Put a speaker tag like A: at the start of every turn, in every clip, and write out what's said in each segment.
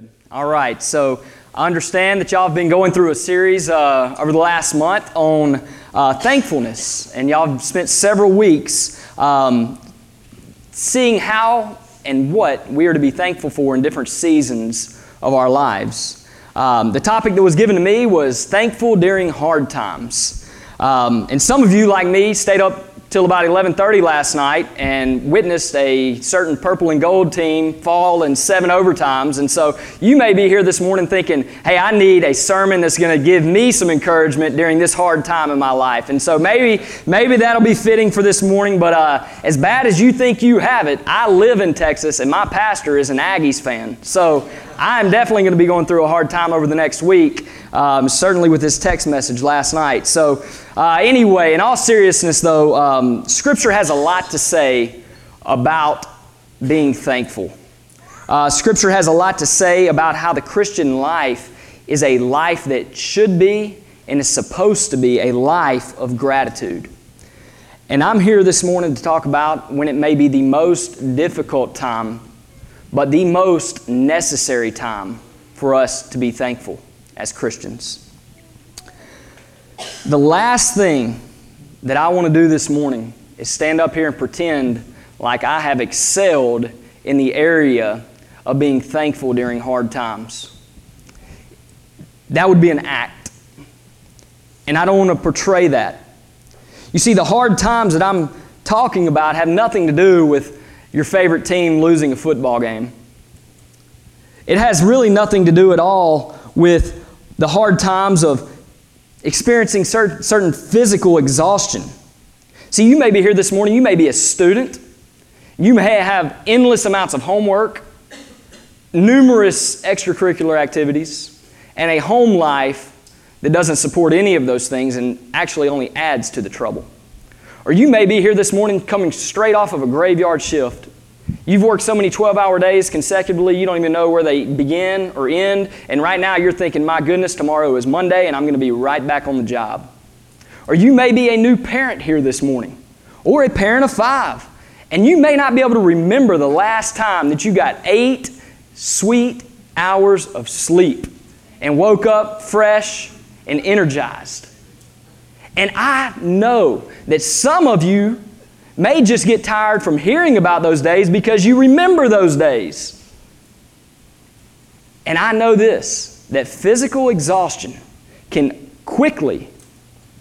A: Good. All right. So I understand that y'all have been going through a series uh, over the last month on uh, thankfulness, and y'all have spent several weeks um, seeing how and what we are to be thankful for in different seasons of our lives. Um, the topic that was given to me was thankful during hard times. Um, and some of you, like me, stayed up till about 11:30 last night and witnessed a certain purple and gold team fall in seven overtimes. And so you may be here this morning thinking, "Hey, I need a sermon that's going to give me some encouragement during this hard time in my life." And so maybe maybe that'll be fitting for this morning. But uh, as bad as you think you have it, I live in Texas and my pastor is an Aggies fan. So I'm definitely going to be going through a hard time over the next week, um, certainly with this text message last night. So, uh, anyway, in all seriousness, though, um, Scripture has a lot to say about being thankful. Uh, scripture has a lot to say about how the Christian life is a life that should be and is supposed to be a life of gratitude. And I'm here this morning to talk about when it may be the most difficult time but the most necessary time for us to be thankful as Christians. The last thing that I want to do this morning is stand up here and pretend like I have excelled in the area of being thankful during hard times. That would be an act. And I don't want to portray that. You see, the hard times that I'm talking about have nothing to do with your favorite team losing a football game. It has really nothing to do at all with the hard times of experiencing certain physical exhaustion. See, you may be here this morning, you may be a student, you may have endless amounts of homework, numerous extracurricular activities, and a home life that doesn't support any of those things and actually only adds to the trouble. Or you may be here this morning coming straight off of a graveyard shift. You've worked so many 12 hour days consecutively, you don't even know where they begin or end. And right now you're thinking, my goodness, tomorrow is Monday and I'm going to be right back on the job. Or you may be a new parent here this morning, or a parent of five. And you may not be able to remember the last time that you got eight sweet hours of sleep and woke up fresh and energized. And I know that some of you may just get tired from hearing about those days because you remember those days. And I know this that physical exhaustion can quickly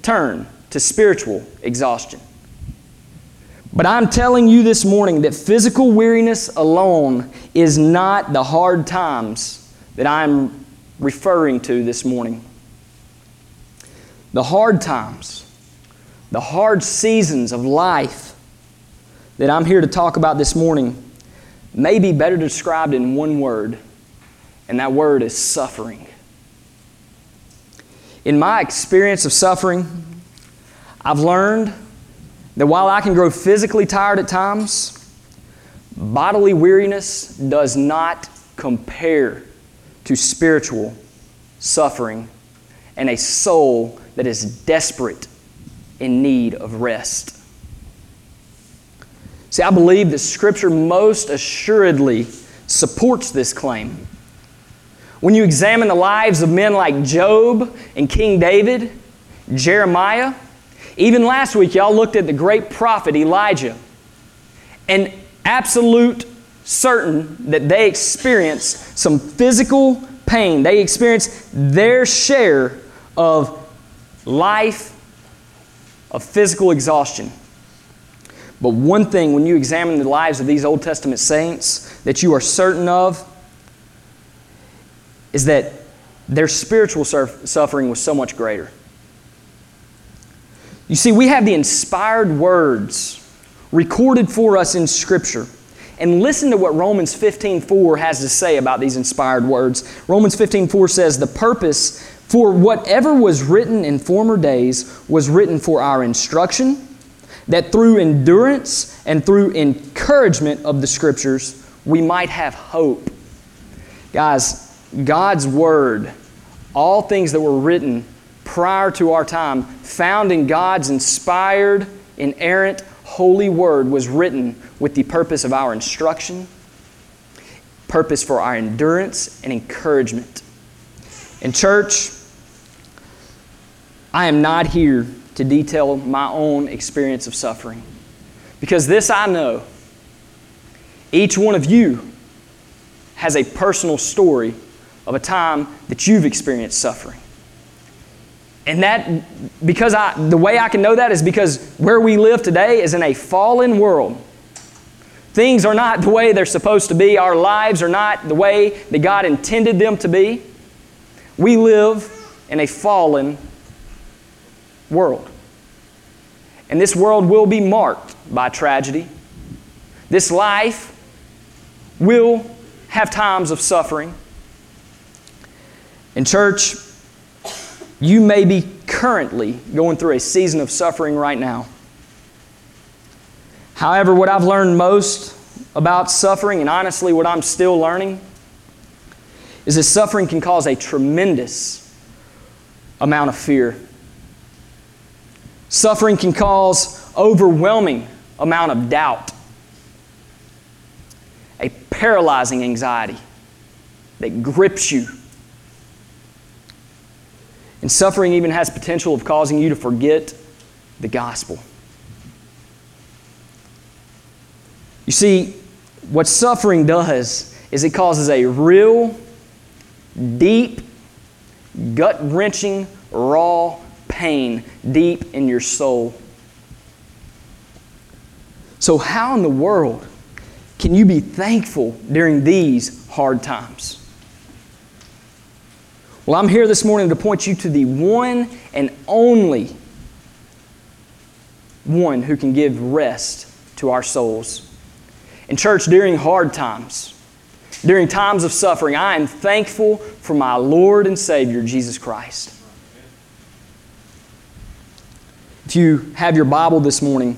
A: turn to spiritual exhaustion. But I'm telling you this morning that physical weariness alone is not the hard times that I'm referring to this morning. The hard times, the hard seasons of life that I'm here to talk about this morning may be better described in one word, and that word is suffering. In my experience of suffering, I've learned that while I can grow physically tired at times, bodily weariness does not compare to spiritual suffering and a soul that is desperate in need of rest. See, I believe that Scripture most assuredly supports this claim. When you examine the lives of men like Job and King David, Jeremiah, even last week, y'all looked at the great prophet Elijah, and absolute certain that they experienced some physical pain. They experienced their share of life of physical exhaustion. But one thing, when you examine the lives of these Old Testament saints that you are certain of, is that their spiritual suffering was so much greater. You see, we have the inspired words recorded for us in Scripture. And listen to what Romans 15:4 has to say about these inspired words. Romans 15:4 says, "The purpose for whatever was written in former days was written for our instruction, that through endurance and through encouragement of the Scriptures, we might have hope. Guys, God's Word, all things that were written prior to our time, found in God's inspired, inerrant, holy Word, was written with the purpose of our instruction purpose for our endurance and encouragement. In church, I am not here to detail my own experience of suffering. Because this I know each one of you has a personal story of a time that you've experienced suffering. And that, because I, the way I can know that is because where we live today is in a fallen world. Things are not the way they're supposed to be. Our lives are not the way that God intended them to be. We live in a fallen world. And this world will be marked by tragedy. This life will have times of suffering. In church, you may be currently going through a season of suffering right now. However, what I've learned most about suffering, and honestly, what I'm still learning, is that suffering can cause a tremendous amount of fear. Suffering can cause overwhelming amount of doubt, a paralyzing anxiety that grips you. And suffering even has potential of causing you to forget the gospel. You see, what suffering does is it causes a real, deep, gut wrenching, raw pain deep in your soul. So, how in the world can you be thankful during these hard times? Well, I'm here this morning to point you to the one and only one who can give rest to our souls. In church, during hard times, during times of suffering, I am thankful for my Lord and Savior, Jesus Christ. If you have your Bible this morning,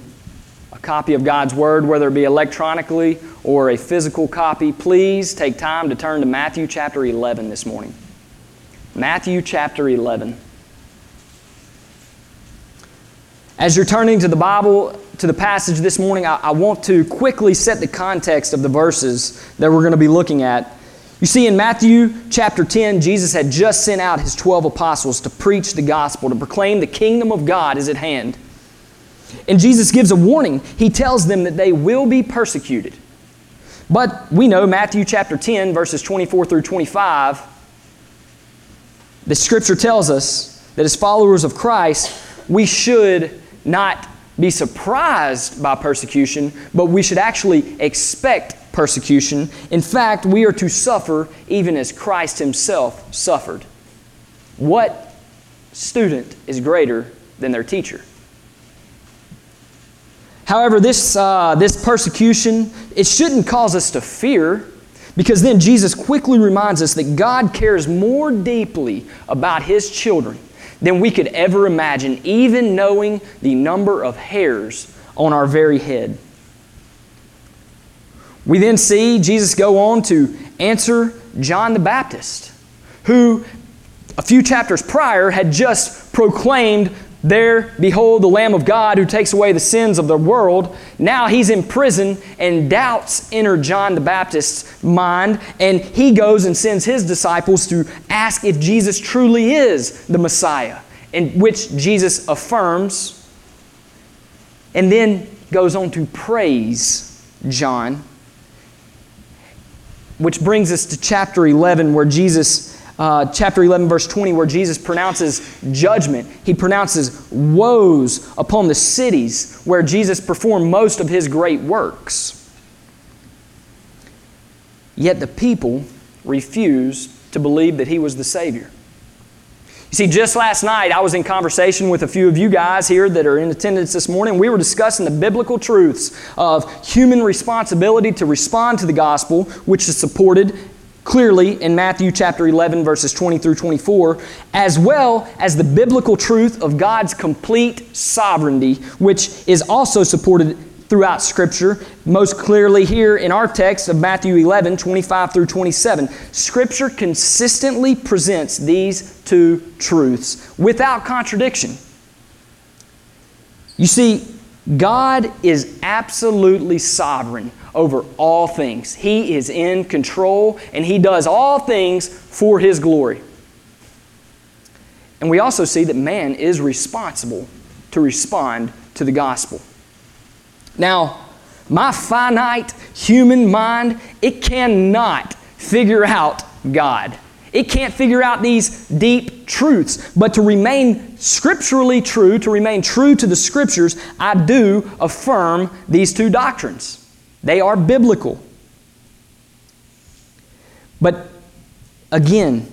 A: a copy of God's Word, whether it be electronically or a physical copy, please take time to turn to Matthew chapter 11 this morning. Matthew chapter 11. As you're turning to the Bible, to the passage this morning, I, I, want to quickly set the context of the verses that we're going to be looking at. You see, in Matthew chapter 10, Jesus had just sent out his 12 apostles to preach the gospel, to proclaim the kingdom of God is at hand. And Jesus gives a warning. He tells them that they will be persecuted. But we know Matthew chapter 10, verses 24 through 25, the scripture tells us that as followers of Christ, we should not be surprised by persecution, but we should actually expect persecution. In fact, we are to suffer even as Christ Himself suffered. What student is greater than their teacher? However, this, uh, this persecution, it shouldn't cause us to fear because then Jesus quickly reminds us that God cares more deeply about His children than we could ever imagine, even knowing the number of hairs on our very head. We then see Jesus go on to answer John the Baptist, who a few chapters prior had just proclaimed there, behold, the Lamb of God who takes away the sins of the world. Now he's in prison, and doubts enter John the Baptist's mind, and he goes and sends his disciples to ask if Jesus truly is the Messiah, in which Jesus affirms, and then goes on to praise John. Which brings us to chapter 11, where Jesus uh, chapter 11, verse 20, where Jesus pronounces judgment. He pronounces woes upon the cities where Jesus performed most of his great works. Yet the people refused to believe that he was the Savior. You see, just last night I was in conversation with a few of you guys here that are in attendance this morning. We were discussing the biblical truths of human responsibility to respond to the gospel, which is supported clearly in Matthew chapter 11, verses 20 through 24, as well as the biblical truth of God's complete sovereignty, which is also supported throughout Scripture, most clearly here in our text of Matthew 11, 25 through 27. Scripture consistently presents these two truths without contradiction. You see, God is absolutely sovereign over all things. He is in control and He does all things for His glory. And we also see that man is responsible to respond to the gospel. Now, my finite human mind, it cannot figure out God. It can't figure out these deep truths. But to remain scripturally true, to remain true to the scriptures, I do affirm these two doctrines. They are biblical. But again,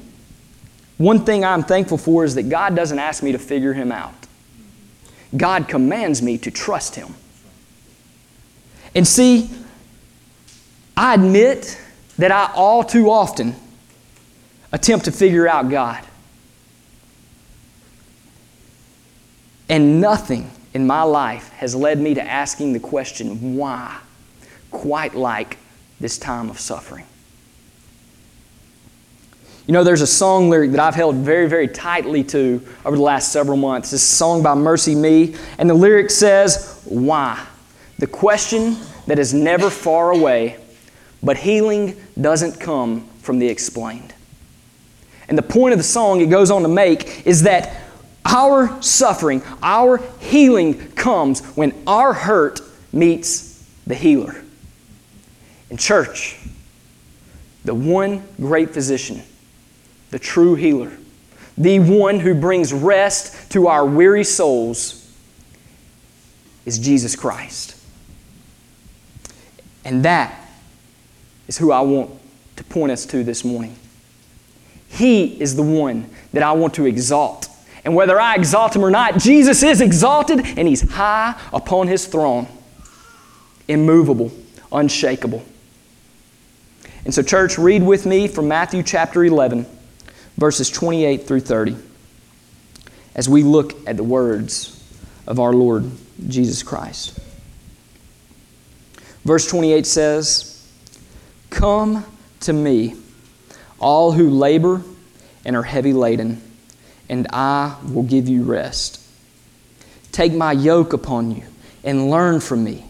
A: one thing I'm thankful for is that God doesn't ask me to figure Him out. God commands me to trust Him. And see, I admit that I all too often attempt to figure out God. And nothing in my life has led me to asking the question, why? Quite like this time of suffering. You know, there's a song lyric that I've held very, very tightly to over the last several months. This song by MercyMe, and the lyric says, Why? The question that is never far away, but healing doesn't come from the explained. And the point of the song it goes on to make is that our suffering, our healing comes when our hurt meets the healer. In church, the one great physician, the true healer, the one who brings rest to our weary souls, is Jesus Christ. And that is who I want to point us to this morning. He is the one that I want to exalt. And whether I exalt him or not, Jesus is exalted and he's high upon his throne, immovable, unshakable. And so, church, read with me from Matthew chapter 11, verses 28 through 30, as we look at the words of our Lord Jesus Christ. Verse 28 says, Come to me all who labor and are heavy laden, and I will give you rest. Take my yoke upon you and learn from me,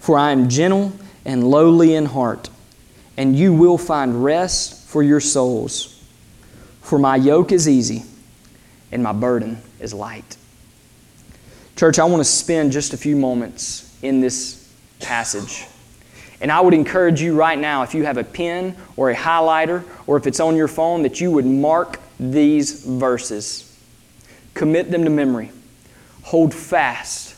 A: for I am gentle and lowly in heart, and you will find rest for your souls. For my yoke is easy and my burden is light. Church, I want to spend just a few moments in this passage and I would encourage you right now, if you have a pen or a highlighter, or if it's on your phone, that you would mark these verses. Commit them to memory. Hold fast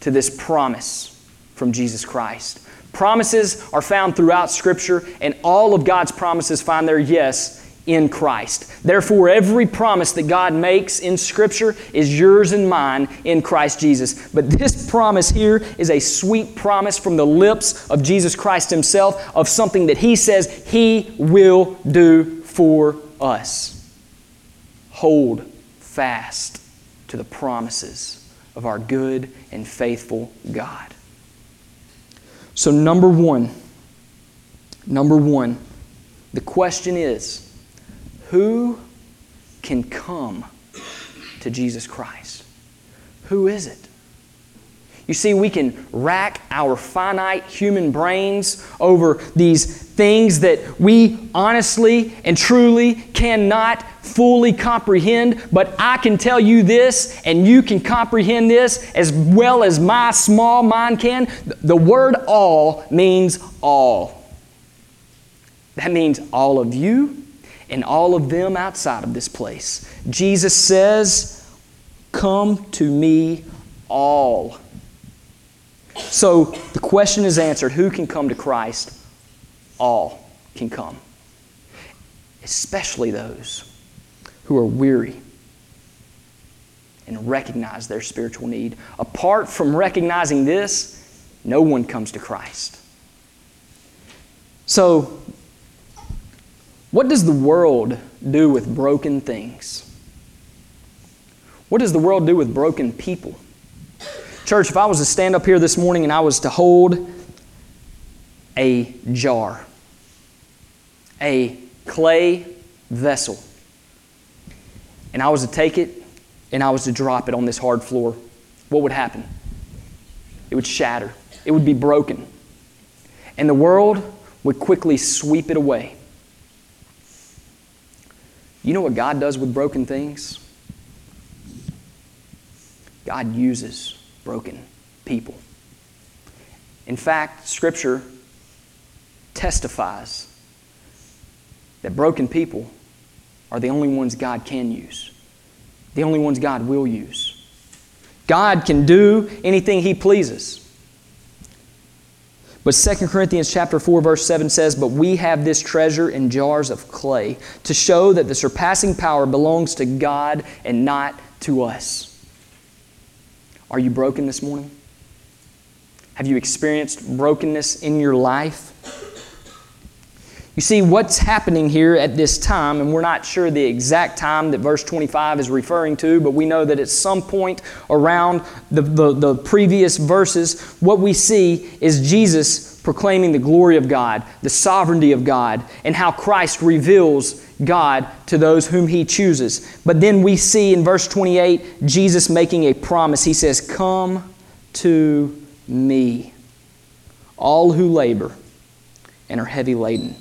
A: to this promise from Jesus Christ. Promises are found throughout Scripture, and all of God's promises find their yes in Christ. Therefore, every promise that God makes in Scripture is yours and mine in Christ Jesus. But this promise here is a sweet promise from the lips of Jesus Christ Himself of something that He says He will do for us. Hold fast to the promises of our good and faithful God. So, number one, number one, the question is, who can come to Jesus Christ? Who is it? You see, we can rack our finite human brains over these things that we honestly and truly cannot fully comprehend, but I can tell you this, and you can comprehend this as well as my small mind can. The word all means all. That means all of you and all of them outside of this place. Jesus says, Come to me all. So the question is answered who can come to Christ? All can come, especially those who are weary and recognize their spiritual need. Apart from recognizing this, no one comes to Christ. So, what does the world do with broken things? What does the world do with broken people? Church, if I was to stand up here this morning and I was to hold a jar, a clay vessel, and I was to take it and I was to drop it on this hard floor, what would happen? It would shatter, it would be broken. and the world would quickly sweep it away. You know what God does with broken things? God uses broken people. In fact, Scripture testifies that broken people are the only ones God can use, the only ones God will use. God can do anything He pleases. But 2 Corinthians chapter 4 verse 7 says, "But we have this treasure in jars of clay to show that the surpassing power belongs to God and not to us." Are you broken this morning? Have you experienced brokenness in your life? You see, what's happening here at this time, and we're not sure the exact time that verse 25 is referring to, but we know that at some point around the, the, the, previous verses, what we see is Jesus proclaiming the glory of God, the sovereignty of God, and how Christ reveals God to those whom He chooses. But then we see in verse 28 Jesus making a promise. He says, Come to me, all who labor and are heavy laden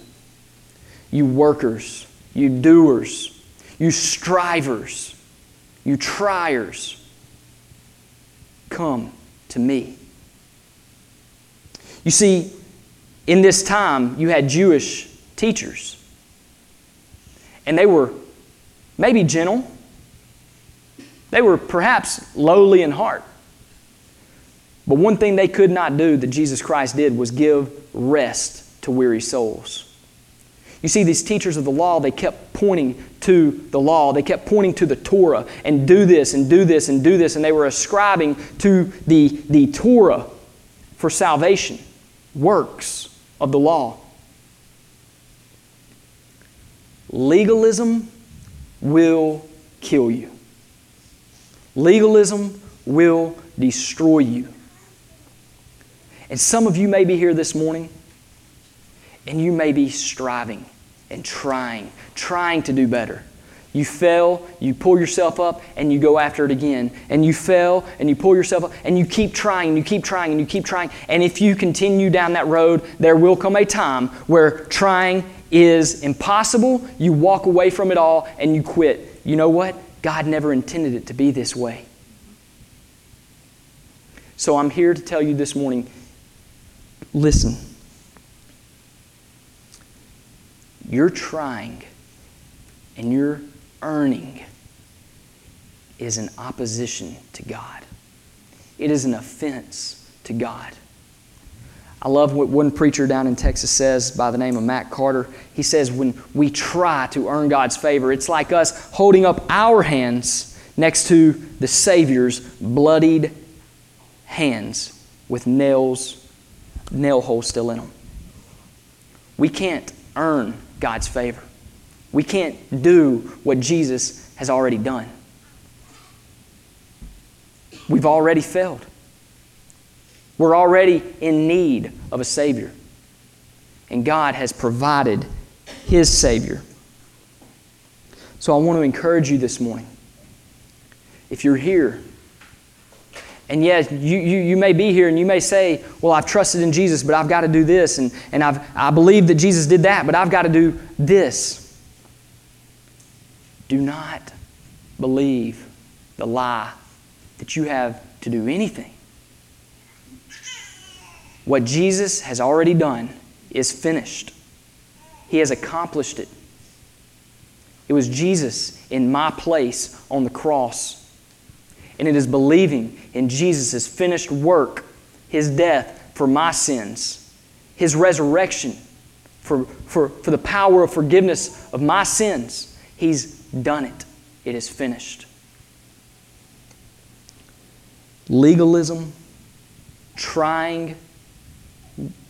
A: you workers, you doers, you strivers, you triers, come to me. You see, in this time, you had Jewish teachers, and they were maybe gentle, they were perhaps lowly in heart. But one thing they could not do that Jesus Christ did was give rest to weary souls. You see, these teachers of the law, they kept pointing to the law. They kept pointing to the Torah and do this and do this and do this. And they were ascribing to the, the Torah for salvation, works of the law. Legalism will kill you. Legalism will destroy you. And some of you may be here this morning and you may be striving and trying, trying to do better. You fail, you pull yourself up, and you go after it again. And you fail, and you pull yourself up, and you keep trying, and you keep trying, and you keep trying. And if you continue down that road, there will come a time where trying is impossible. You walk away from it all, and you quit. You know what? God never intended it to be this way. So I'm here to tell you this morning listen. You're trying and you're earning is an opposition to God. It is an offense to God. I love what one preacher down in Texas says by the name of Matt Carter. He says, When we try to earn God's favor, it's like us holding up our hands next to the Savior's bloodied hands with nails, nail holes still in them. We can't earn God's favor. We can't do what Jesus has already done. We've already failed. We're already in need of a Savior. And God has provided His Savior. So I want to encourage you this morning. If you're here and yes, you, you, you may be here and you may say, Well, I've trusted in Jesus, but I've got to do this. And, and I've, I believe that Jesus did that, but I've got to do this. Do not believe the lie that you have to do anything. What Jesus has already done is finished, He has accomplished it. It was Jesus in my place on the cross and it is believing in Jesus' finished work, his death for my sins, his resurrection for, for, for the power of forgiveness of my sins. He's done it, it is finished. Legalism, trying,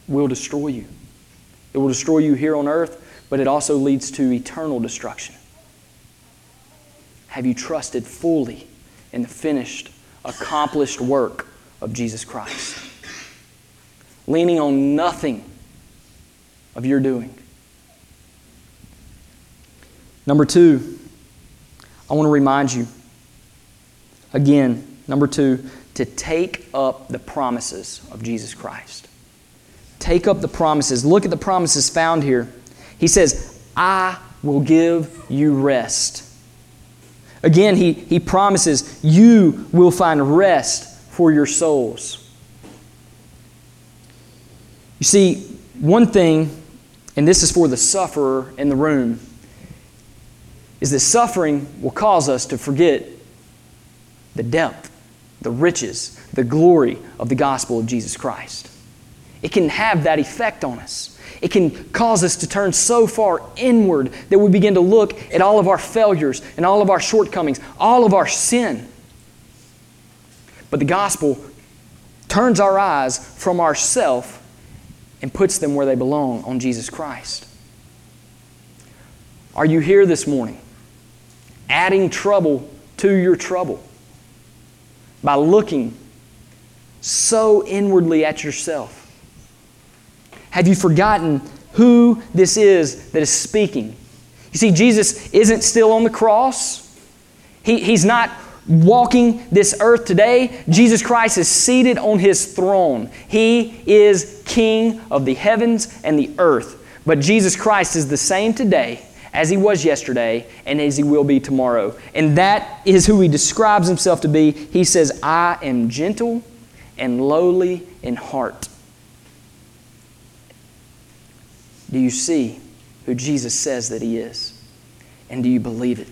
A: will destroy you. It will destroy you here on earth, but it also leads to eternal destruction. Have you trusted fully in the finished, accomplished work of Jesus Christ. Leaning on nothing of your doing. Number two, I want to remind you again, number two, to take up the promises of Jesus Christ. take up the promises. Look at the promises found here. He says, I will give you rest. Again, he, he promises you will find rest for your souls. You see, one thing, and this is for the sufferer in the room, is that suffering will cause us to forget the depth, the riches, the glory of the gospel of Jesus Christ. It can have that effect on us. It can cause us to turn so far inward that we begin to look at all of our failures and all of our shortcomings, all of our sin. But the gospel turns our eyes from ourself and puts them where they belong on Jesus Christ. Are you here this morning adding trouble to your trouble by looking so inwardly at yourself? Have you forgotten who this is that is speaking? You see, Jesus isn't still on the cross. He, he's not walking this earth today. Jesus Christ is seated on his throne. He is King of the heavens and the earth. But Jesus Christ is the same today as he was yesterday and as he will be tomorrow. And that is who he describes himself to be. He says, I am gentle and lowly in heart. Do you see who Jesus says that he is? And do you believe it?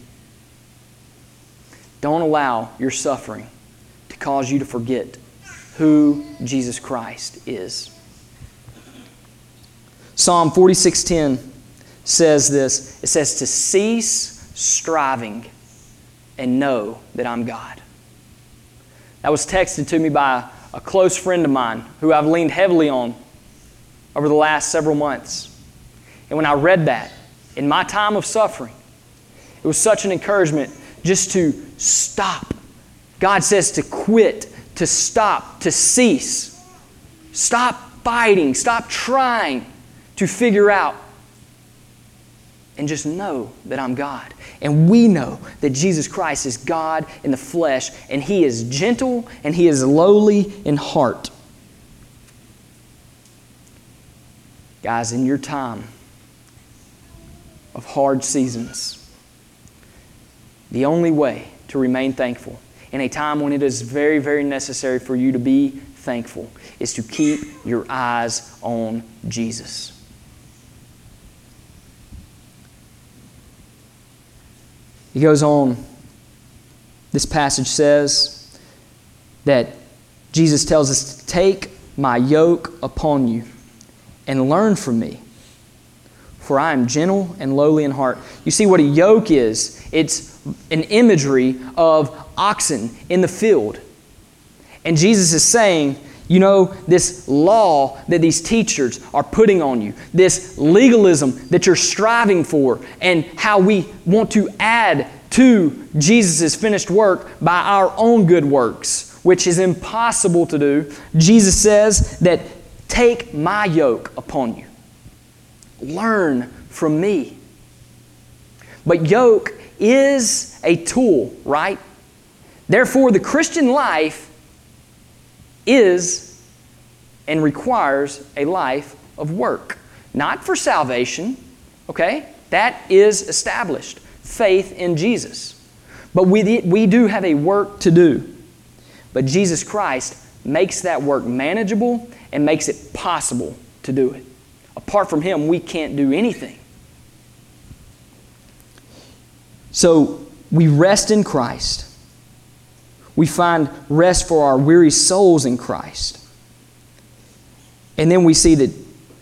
A: Don't allow your suffering to cause you to forget who Jesus Christ is. Psalm 46:10 says this. It says to cease striving and know that I'm God. That was texted to me by a close friend of mine who I've leaned heavily on over the last several months. And when I read that in my time of suffering, it was such an encouragement just to stop. God says to quit, to stop, to cease. Stop fighting, stop trying to figure out, and just know that I'm God. And we know that Jesus Christ is God in the flesh, and He is gentle and He is lowly in heart. Guys, in your time, of hard seasons. The only way to remain thankful in a time when it is very, very necessary for you to be thankful is to keep your eyes on Jesus. He goes on, this passage says that Jesus tells us to take my yoke upon you and learn from me for I am gentle and lowly in heart. You see what a yoke is? It's an imagery of oxen in the field. And Jesus is saying, you know, this law that these teachers are putting on you, this legalism that you're striving for, and how we want to add to Jesus' finished work by our own good works, which is impossible to do. Jesus says that take my yoke upon you. Learn from me. But yoke is a tool, right? Therefore, the Christian life is and requires a life of work. Not for salvation, okay? That is established. Faith in Jesus. But we, we do have a work to do. But Jesus Christ makes that work manageable and makes it possible to do it. Apart from Him, we can't do anything. So we rest in Christ. We find rest for our weary souls in Christ. And then we see that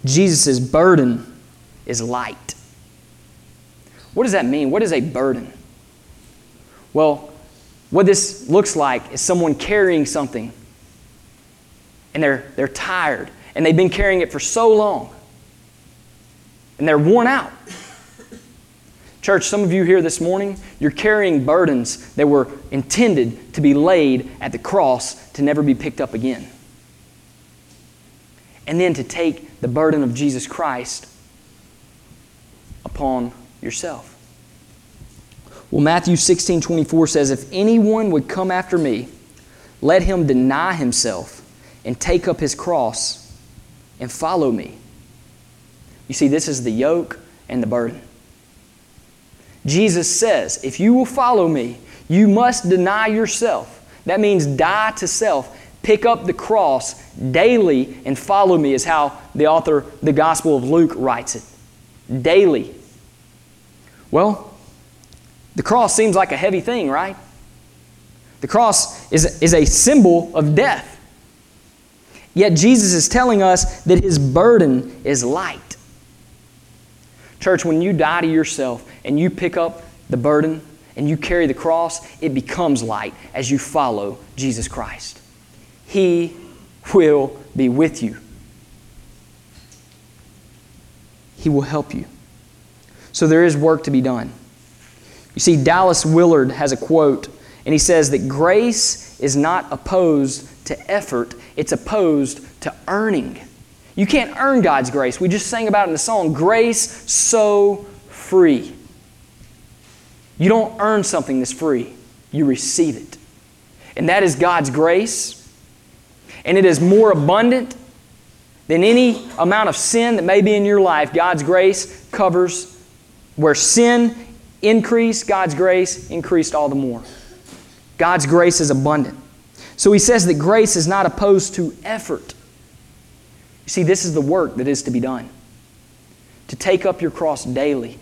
A: Jesus' burden is light. What does that mean? What is a burden? Well, what this looks like is someone carrying something and they're, they're tired and they've been carrying it for so long and they're worn out. Church, some of you here this morning, you're carrying burdens that were intended to be laid at the cross to never be picked up again. And then to take the burden of Jesus Christ upon yourself. Well, Matthew 16 24 says, If anyone would come after me, let him deny himself and take up his cross and follow me. You see, this is the yoke and the burden. Jesus says, if you will follow me, you must deny yourself. That means die to self. Pick up the cross daily and follow me, is how the author, the Gospel of Luke, writes it. Daily. Well, the cross seems like a heavy thing, right? The cross is, is a symbol of death. Yet Jesus is telling us that his burden is light. Church, when you die to yourself and you pick up the burden and you carry the cross, it becomes light as you follow Jesus Christ. He will be with you, He will help you. So there is work to be done. You see, Dallas Willard has a quote, and he says that grace is not opposed to effort, it's opposed to earning. You can't earn God's grace. We just sang about it in the song grace so free. You don't earn something that's free, you receive it. And that is God's grace. And it is more abundant than any amount of sin that may be in your life. God's grace covers where sin increased, God's grace increased all the more. God's grace is abundant. So he says that grace is not opposed to effort. You see, this is the work that is to be done to take up your cross daily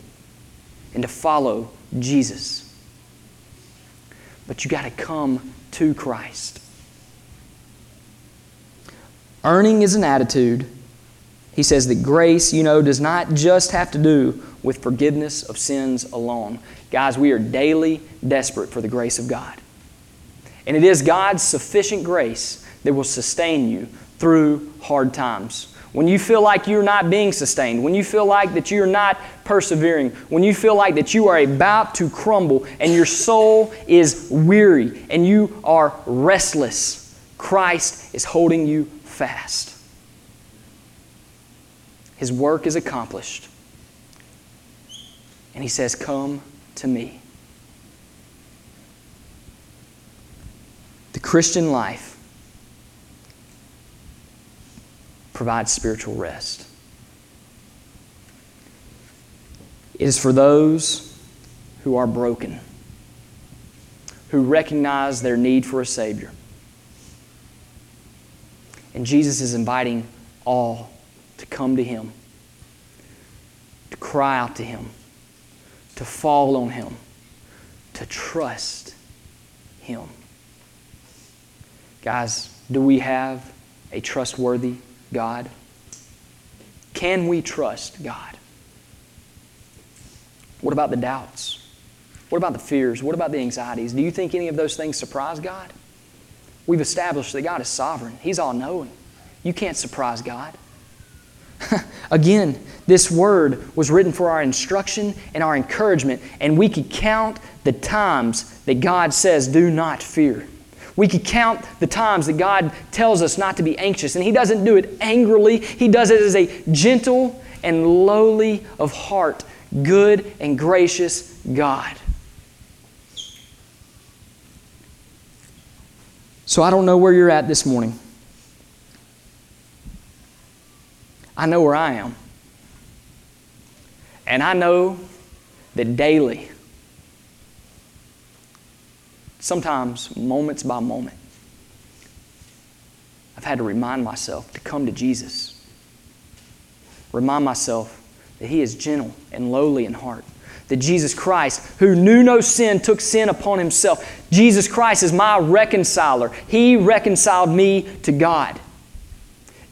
A: and to follow Jesus. But you got to come to Christ. Earning is an attitude. He says that grace, you know, does not just have to do with forgiveness of sins alone. Guys, we are daily desperate for the grace of God. And it is God's sufficient grace that will sustain you through hard times. When you feel like you're not being sustained, when you feel like that you're not persevering, when you feel like that you are about to crumble and your soul is weary and you are restless, Christ is holding you fast. His work is accomplished. And he says, Come to me. The Christian life provides spiritual rest. It is for those who are broken, who recognize their need for a Savior. And Jesus is inviting all to come to Him, to cry out to Him, to fall on Him, to trust Him. Guys, do we have a trustworthy God? Can we trust God? What about the doubts? What about the fears? What about the anxieties? Do you think any of those things surprise God? We've established that God is sovereign, He's all knowing. You can't surprise God. Again, this word was written for our instruction and our encouragement, and we could count the times that God says, Do not fear. We could count the times that God tells us not to be anxious, and He doesn't do it angrily. He does it as a gentle and lowly of heart, good and gracious God. So I don't know where you're at this morning. I know where I am. And I know that daily sometimes moments by moment. I've had to remind myself to come to Jesus. Remind myself that He is gentle and lowly in heart. That Jesus Christ, who knew no sin, took sin upon Himself. Jesus Christ is my reconciler. He reconciled me to God.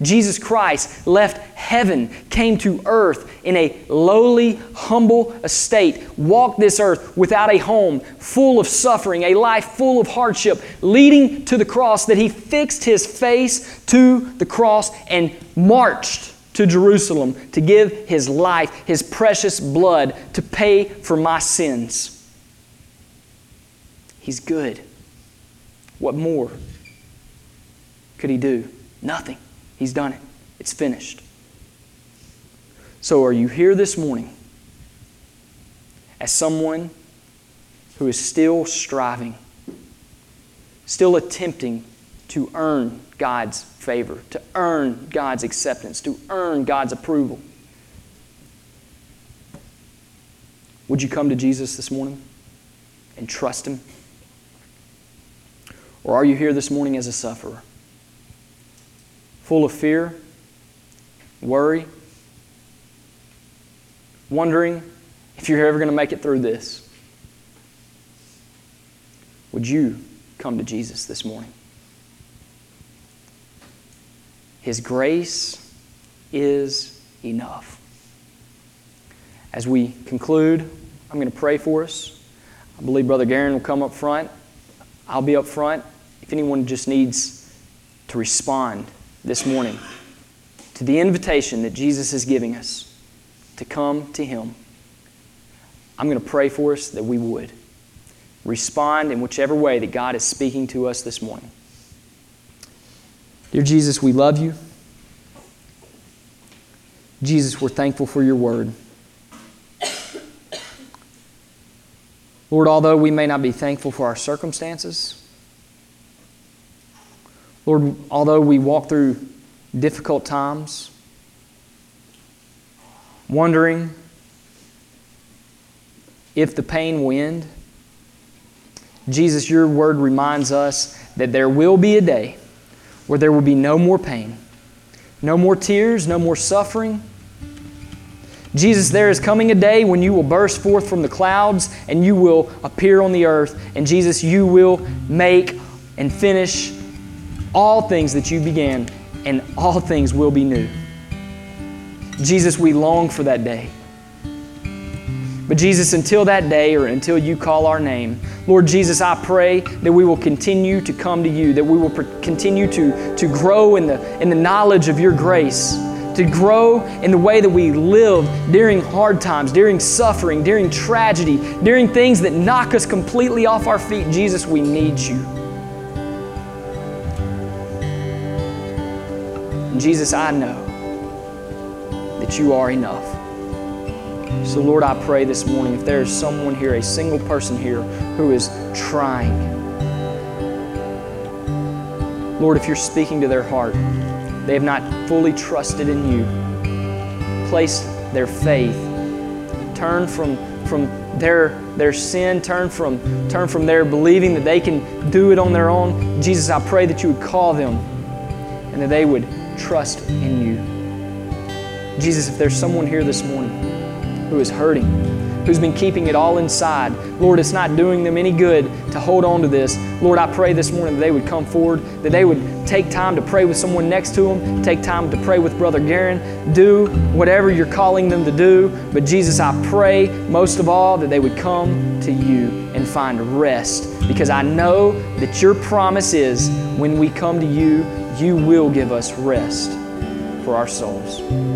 A: Jesus Christ left heaven, came to earth in a lowly, humble estate, walked this earth without a home, full of suffering, a life full of hardship, leading to the cross, that he fixed his face to the cross and marched to Jerusalem to give his life, his precious blood, to pay for my sins. He's good. What more could he do? Nothing. He's done it, it's finished. So, are you here this morning as someone who is still striving, still attempting to earn God's favor, to earn God's acceptance, to earn God's approval. Would you come to Jesus this morning and trust Him? Or are you here this morning as a sufferer? Full of fear, worry, wondering if you're ever going to make it through this? Would you come to Jesus this morning? His grace is enough. As we conclude, I'm going to pray for us. I believe Brother Garen will come up front. I'll be up front. If anyone just needs to respond this morning to the invitation that Jesus is giving us to come to Him, I'm going to pray for us that we would respond in whichever way that God is speaking to us this morning. Dear Jesus, we love you. Jesus, we're thankful for your word. Lord, although we may not be thankful for our circumstances, Lord, although we walk through difficult times, wondering if the pain will end, Jesus, your word reminds us that there will be a day where there will be no more pain, no more tears, no more suffering. Jesus, there is coming a day when you will burst forth from the clouds and you will appear on the earth. And Jesus, you will make and finish all things that you began, and all things will be new. Jesus, we long for that day. But Jesus, until that day or until you call our name, Lord Jesus, I pray that we will continue to come to you, that we will continue to, to grow in the, in the knowledge of your grace, to grow in the way that we live during hard times, during suffering, during tragedy, during things that knock us completely off our feet. Jesus, we need you. And Jesus, I know that you are enough. So, Lord, I pray this morning if there is someone here, a single person here, who is trying, Lord, if you're speaking to their heart, they have not fully trusted in you, placed their faith, turn from, from their, their sin, turn from, turn from their believing that they can do it on their own. Jesus, I pray that you would call them and that they would trust in you. Jesus, if there's someone here this morning, who is hurting, who's been keeping it all inside. Lord, it's not doing them any good to hold on to this. Lord, I pray this morning that they would come forward, that they would take time to pray with someone next to them, take time to pray with Brother Garen, do whatever you're calling them to do. But Jesus, I pray most of all that they would come to you and find rest because I know that your promise is when we come to you, you will give us rest for our souls.